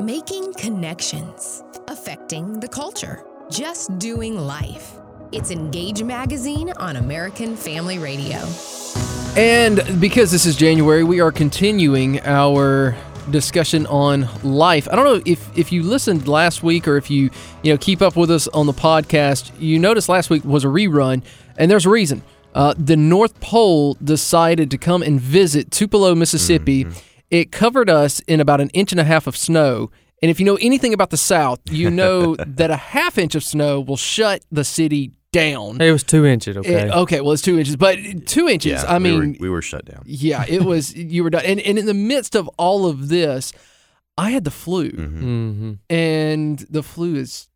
Making connections, affecting the culture, just doing life. It's Engage Magazine on American Family Radio. And because this is January, we are continuing our discussion on life. I don't know if if you listened last week or if you you know keep up with us on the podcast. You noticed last week was a rerun, and there's a reason. Uh, the North Pole decided to come and visit Tupelo, Mississippi. It covered us in about an inch and a half of snow. And if you know anything about the South, you know that a half inch of snow will shut the city down. It was two inches, okay? It- okay, well, it's two inches, but two inches. Yeah, I we were- mean, we were shut down. yeah, it was. You were done, and and in the midst of all of this, I had the flu, mm-hmm. and the flu is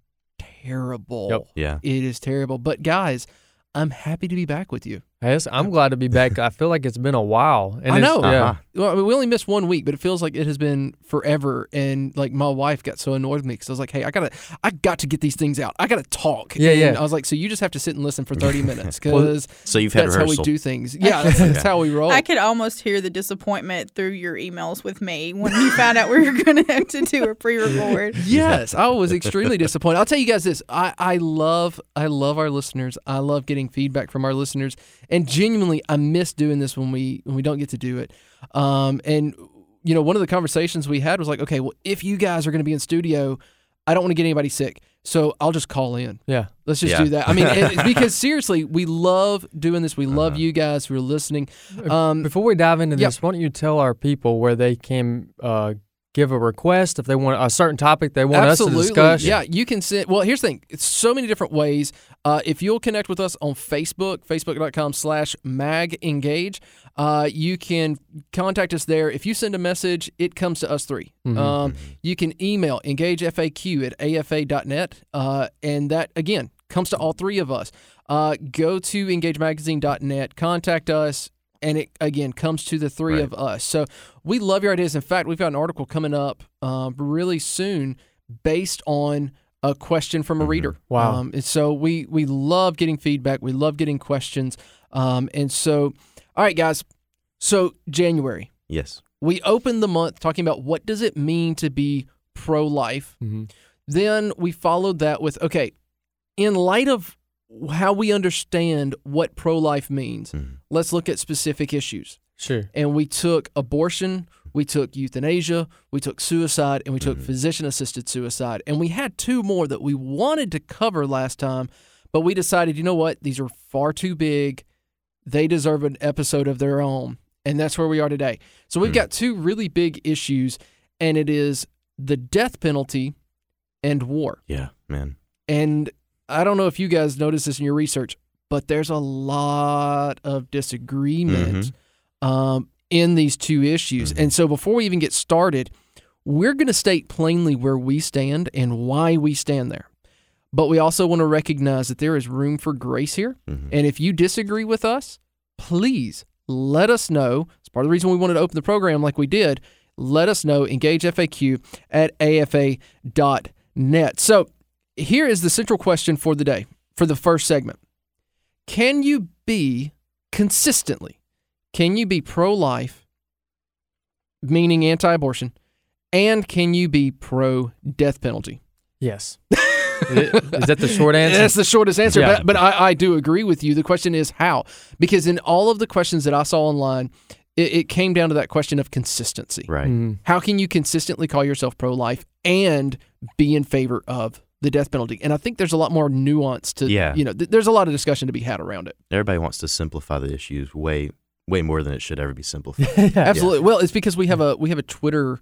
terrible. Yep. Yeah. It is terrible. But guys, I'm happy to be back with you. Yes, I'm glad to be back. I feel like it's been a while. And I know. Yeah. Uh-huh. Well, I mean, we only missed one week, but it feels like it has been forever. And like my wife got so annoyed with me because I was like, "Hey, I gotta, I got to get these things out. I gotta talk." Yeah, and yeah. I was like, "So you just have to sit and listen for 30 minutes Well, because So you've had that's how we do things." Yeah, that's, that's how we roll. I could almost hear the disappointment through your emails with me when you found out we were going to have to do a pre-record. Yes, I was extremely disappointed. I'll tell you guys this: I, I love I love our listeners. I love getting feedback from our listeners, and genuinely, I miss doing this when we when we don't get to do it. Um, and you know, one of the conversations we had was like, okay, well, if you guys are going to be in studio, I don't want to get anybody sick, so I'll just call in. Yeah. Let's just Yeah. do that. I mean, it, because seriously, we love doing this. We love Uh-huh. you guys who are listening. Um, Before we dive into Yep. this, why don't you tell our people where they can uh, give a request if they want a certain topic they want Absolutely. us to discuss? Yeah, you can send. Well, here's the thing. It's so many different ways. Uh, if you'll connect with us on Facebook, facebook.com slash magengage, uh, you can contact us there. If you send a message, it comes to us 3 Mhm. Um, you can email engagefaq at afa.net, uh, and that, again, comes to all three of us. Uh, go to engagemagazine.net, contact us, and it, again, comes to the three Right. of us. So we love your ideas. In fact, we've got an article coming up um, really soon based on a question from a Mhm. reader. Wow. Um, and so we we love getting feedback. We love getting questions. Um, and so, all right, guys. So January, Yes. we opened the month talking about what does it mean to be pro-life. hmm Then we followed that with okay, in light of how we understand what pro-life means, Mhm. let's look at specific issues Sure. and we took abortion, we took euthanasia, we took suicide, and we took Mhm. physician assisted suicide. And we had two more that we wanted to cover last time, but we decided, you know what? These are far too big. They deserve an episode of their own. And that's where we are today. So we've Hmm. got two really big issues, and it is the death penalty and war. Yeah, man. And I don't know if you guys noticed this in your research, but there's a lot of disagreement um, in these two issues. Mhm. And so before we even get started, we're going to state plainly where we stand and why we stand there. But we also want to recognize that there is room for grace here. Mhm. And if you disagree with us, please let us know. It's part of the reason we wanted to open the program like we did. Let us know. Engage FAQ at afa.net. So here is the central question for the day, for the first segment. Can you be consistently, can you be pro life, meaning anti abortion, and can you be pro death penalty? Yes. is that the short answer? That's the shortest answer, Yeah. but, but I, I do agree with you. The question is how? Because in all of the questions that I saw online, it, it came down to that question of consistency. Right. Mhm. How can you consistently call yourself pro life and be in favor of the death penalty? And I think there's a lot more nuance to, Yeah. you know, th- there's a lot of discussion to be had around it. Everybody wants to simplify the issues way, way more than it should ever be simplified. yeah. Absolutely. Well, it's because we have a we have a Twitter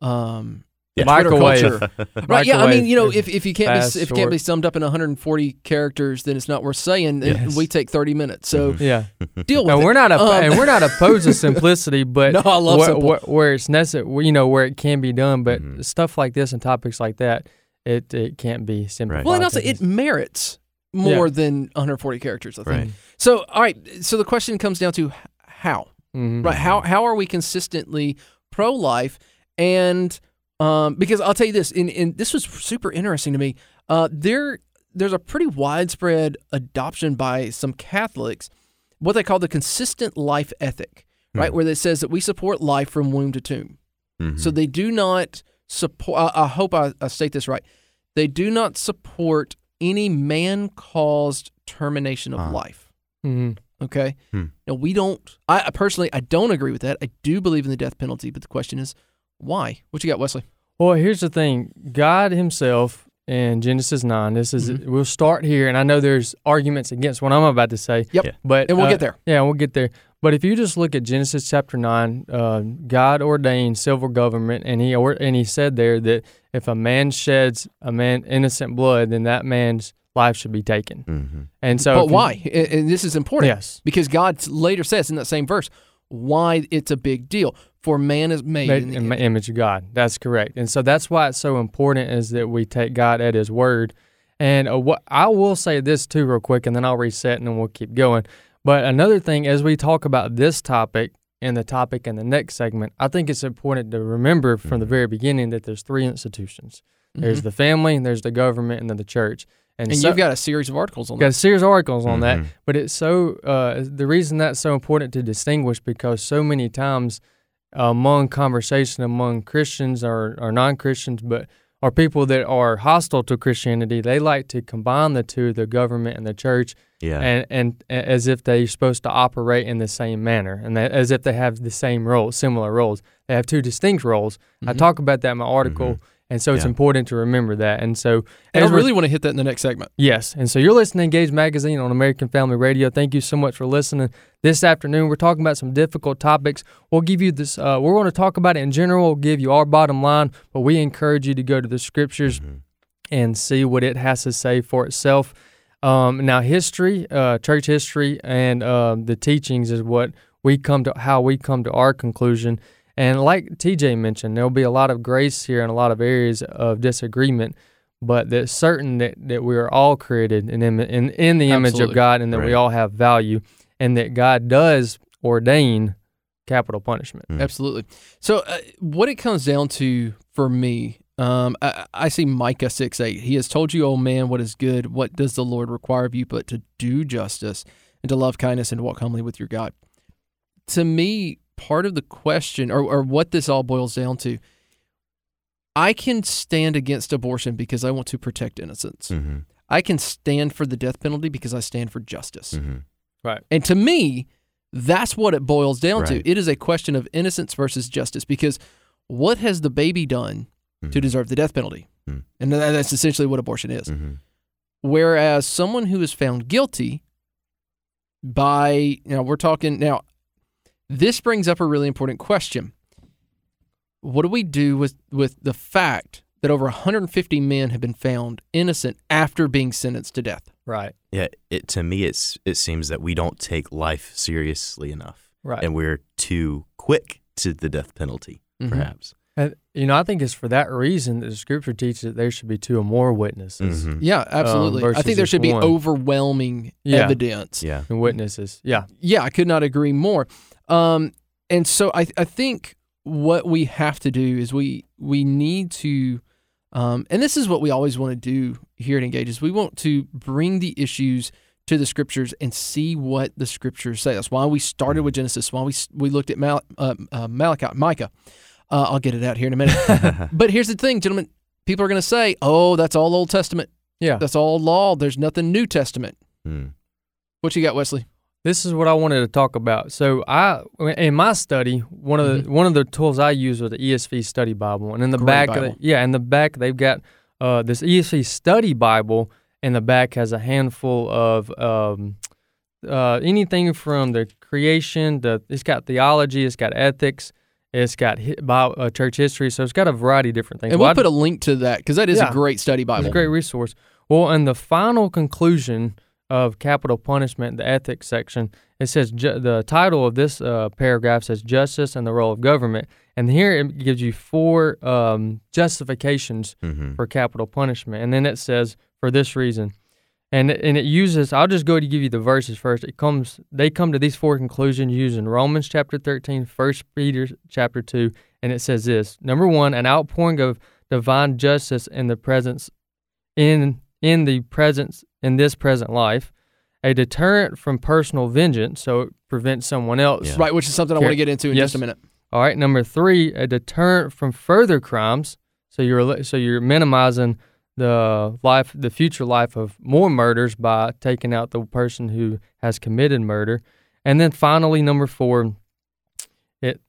um Yeah. Twitter Microwave. culture. Right. Yeah. I mean, you know, if, if you can't fast, be if it can't be summed up in 140 characters, then it's not worth saying. And Yes. We take 30 minutes. So Mhm. Yeah. deal with And it. we're not a, Um, and we're not opposed to simplicity, but No, I love where, simple. where, where it's necessary, you know, where it can be done. But Mhm. stuff like this and topics like that, it it can't be simplified. Well, and also it merits more than 140 characters. I think. Right. So, all right. So the question comes down to h- how, Mhm. right? How how are we consistently pro life? And um, because I'll tell you this, and, in this was super interesting to me. Uh, there there's a pretty widespread adoption by some Catholics, what they call the consistent life ethic, right? Hmm. Where it says that we support life from womb to tomb. Mhm. So they do not support. I, I hope I, I state this right. They do not support any man-caused termination of Uh. life. hmm Okay. Hmm. Now we don't. I I personally, I don't agree with that. I do believe in the death penalty, but the question is, why? What you got, Wesley? Well, here's the thing God Himself in Genesis 9, this is, Mhm. we'll start here, and I know there's arguments against what I'm about to say. Yep. But, And we'll uh, get there. Yeah, we'll get there. But if you just look at Genesis chapter 9, uh, God ordained civil government, and he, or, and he said there that if a man sheds a man innocent blood, then that man's life should be taken. hmm And so, but if you- why? And, and this is important. Yes. Because God later says in that same verse why it's a big deal. For man is made, made in the in the image. image of God. That's correct. And so that's why it's so important is that we take God at His word. And uh, what I will say this too, real quick, and then I'll reset and then we'll keep going. But another thing, as we talk about this topic and the topic in the next segment, I think it's important to remember from the Mm-hmm. very beginning that there's three institutions. There's Mhm. the family, and there's the government, and then the church. and so- you've got a series of articles on got that. a series of articles on that, Mhm. but it's so uh, the reason that's so important to distinguish because so many times among conversation among Christians or, or non Christians, but or people that are hostile to Christianity, they like to combine the two, the government and the church, Yeah. and, and as if they're supposed to operate in the same manner, and that, as if they have the same role, similar roles. They have two distinct roles. I Mhm. talk about that in my article, and so it's Yeah. important to remember that. And so, And I really want to hit that in the next segment. Yes. And so you're listening to Engage Magazine on American Family Radio. Thank you so much for listening. This afternoon, we're talking about some difficult topics. We'll give you this, uh, we're going to talk about it in general, we'll give you our bottom line, but we encourage you to go to the scriptures Mhm. and see what it has to say for itself. Um, now, history, uh, church history, and uh, the teachings is what we come to, how we come to our conclusion. And like TJ mentioned, there'll be a lot of grace here and a lot of areas of disagreement, but that's certain that, that we are all created in, in, in the image Absolutely. of God and that we all have value and that God does ordain capital punishment. Mm. Absolutely. So, uh, what it comes down to for me, um, I, I see Micah 6 8. He has told you, oh man, what is good. What does the Lord require of you but to do justice and to love kindness and to walk humbly with your God? To me, part of the question, or, or what this all boils down to, I can stand against abortion because I want to protect innocence. Mhm. I can stand for the death penalty because I stand for justice. Mhm. And to me, that's what it boils down to. It is a question of innocence versus justice because what has the baby done to Mhm. deserve the death penalty? Hmm. And that's essentially what abortion is. Mhm. Whereas someone who is found guilty by, you know, we're talking now, this brings up a really important question. What do we do with, with the fact that over 150 men have been found innocent after being sentenced to death? Right. Yeah. It to me, it's it seems that we don't take life seriously enough, Right. and we're too quick to the death penalty, Mhm. perhaps. And, you know, I think it's for that reason that the scripture teaches that there should be two or more witnesses. Mhm. Yeah, absolutely. I think there just should be one. overwhelming Yeah. evidence. Yeah. And witnesses. Yeah. Yeah, I could not agree more. Um, and so I, I think what we have to do is we we need to, um, and this is what we always want to do here at Engage is we want to bring the issues to the scriptures and see what the scriptures say. That's why we started with Genesis. Why we we looked at Mal, uh, uh, Malachi, Micah. Uh, I'll get it out here in a minute. but here's the thing, gentlemen. People are going to say, "Oh, that's all Old Testament. Yeah. That's all law. There's nothing New Testament." Mm. What you got, Wesley? This is what I wanted to talk about. So I, in my study, one of the one of the tools I use was the ESV Study Bible, and in the Mm-hmm. Great back, of the, yeah, in the back they've got uh, this ESV Study Bible. In the back has a handful of um, uh, anything from the creation. The it's got theology, it's got ethics, it's got uh, church history. So it's got a variety of different things. And Well, put a link to that because that is Yeah. a great study Bible. It's a great resource. Well, in the final conclusion of capital punishment, the ethics section, it says ju- the title of this uh, paragraph says justice and the role of government, and here it gives you four um, justifications Mhm. for capital punishment, and then it says for this reason, and and it uses. I'll just go to give you the verses first. It comes. They come to these four conclusions using Romans chapter 13, 1 Peter chapter two, and it says this: number one, an outpouring of divine justice in the presence in in the presence in this present life, a deterrent from personal vengeance, so it prevents someone else. Yeah. Right, which is something I want to get into in yes. just a minute. All right, number three, a deterrent from further crimes. So you're so you're minimizing the life, the future life of more murders by taking out the person who has committed murder, and then finally number four, it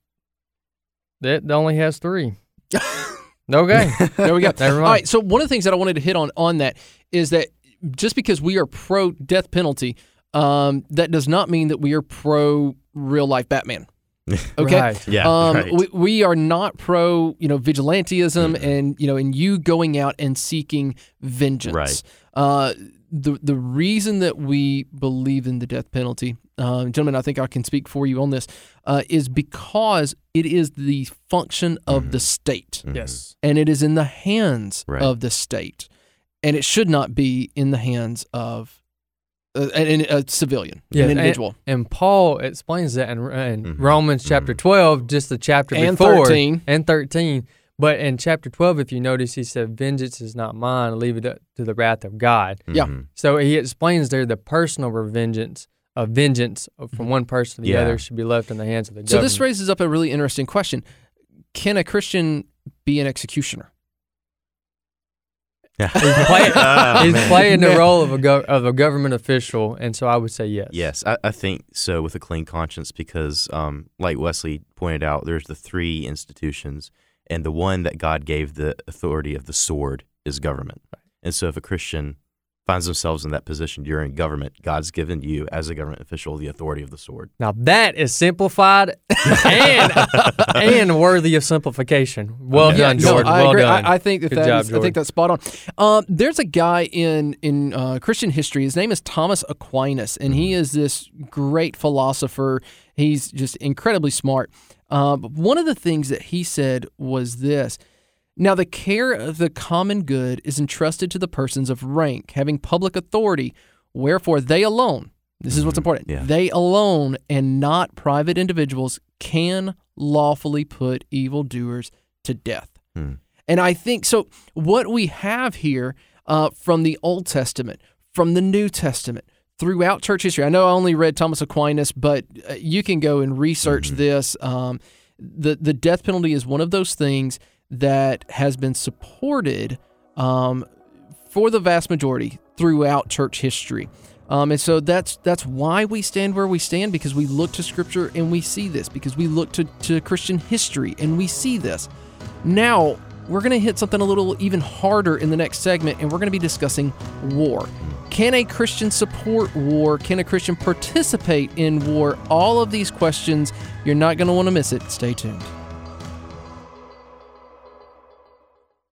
it only has three. okay, There we go. Never mind. All right. So one of the things that I wanted to hit on on that is that just because we are pro death penalty, um, that does not mean that we are pro real life Batman. Okay. Right. Yeah, Um, right. we, we are not pro, you know, vigilantism Mm-hmm. and you know, and you going out and seeking vengeance. Right. Uh, the the reason that we believe in the death penalty, um, gentlemen, I think I can speak for you on this, uh, is because it is the function of the state. Yes. and it is in the hands Right. of the state, and it should not be in the hands of uh, an, a civilian, Yeah, an individual. And Paul explains that in, in Mhm. Romans chapter 12, just the chapter And before. 13. And 13. But in chapter 12, if you notice, he said, Vengeance is not mine, leave it up to the wrath of God. Yeah. Mhm. So he explains there the personal vengeance of vengeance from one person to the Yeah. other should be left in the hands of the So government. this raises up a really interesting question: Can a Christian be an executioner? He's, play, Oh, he's playing the role of a, go, of a government official, and so I would say yes. Yes, I, I think so with a clean conscience because, um, like Wesley pointed out, there's the three institutions, and the one that God gave the authority of the sword is government. Right. And so, if a Christian finds themselves in that position during government, God's given you, as a government official, the authority of the sword. Now that is simplified and and worthy of simplification. Well Yeah, done, no, Jordan. I well agree. done. I, I think that Good that job, is- I think that's spot on. Um, there's a guy in in uh, Christian history. His name is Thomas Aquinas, and he is this great philosopher. He's just incredibly smart. Uh, but one of the things that he said was this. Now, the care of the common good is entrusted to the persons of rank, having public authority, wherefore they alone, this is what's important, yeah. they alone and not private individuals can lawfully put evildoers to death. Hmm. And I think so. What we have here uh, from the Old Testament, from the New Testament, throughout church history, I know I only read Thomas Aquinas, but uh, you can go and research this. Um, the the death penalty is one of those things that has been supported um, for the vast majority throughout church history. Um, and so that's that's why we stand where we stand because we look to Scripture and we see this because we look to, to Christian history and we see this. Now we're going to hit something a little even harder in the next segment, and we're going to be discussing war. Can a Christian support war? Can a Christian participate in war? All of these questions, you're not going to want to miss it. Stay tuned.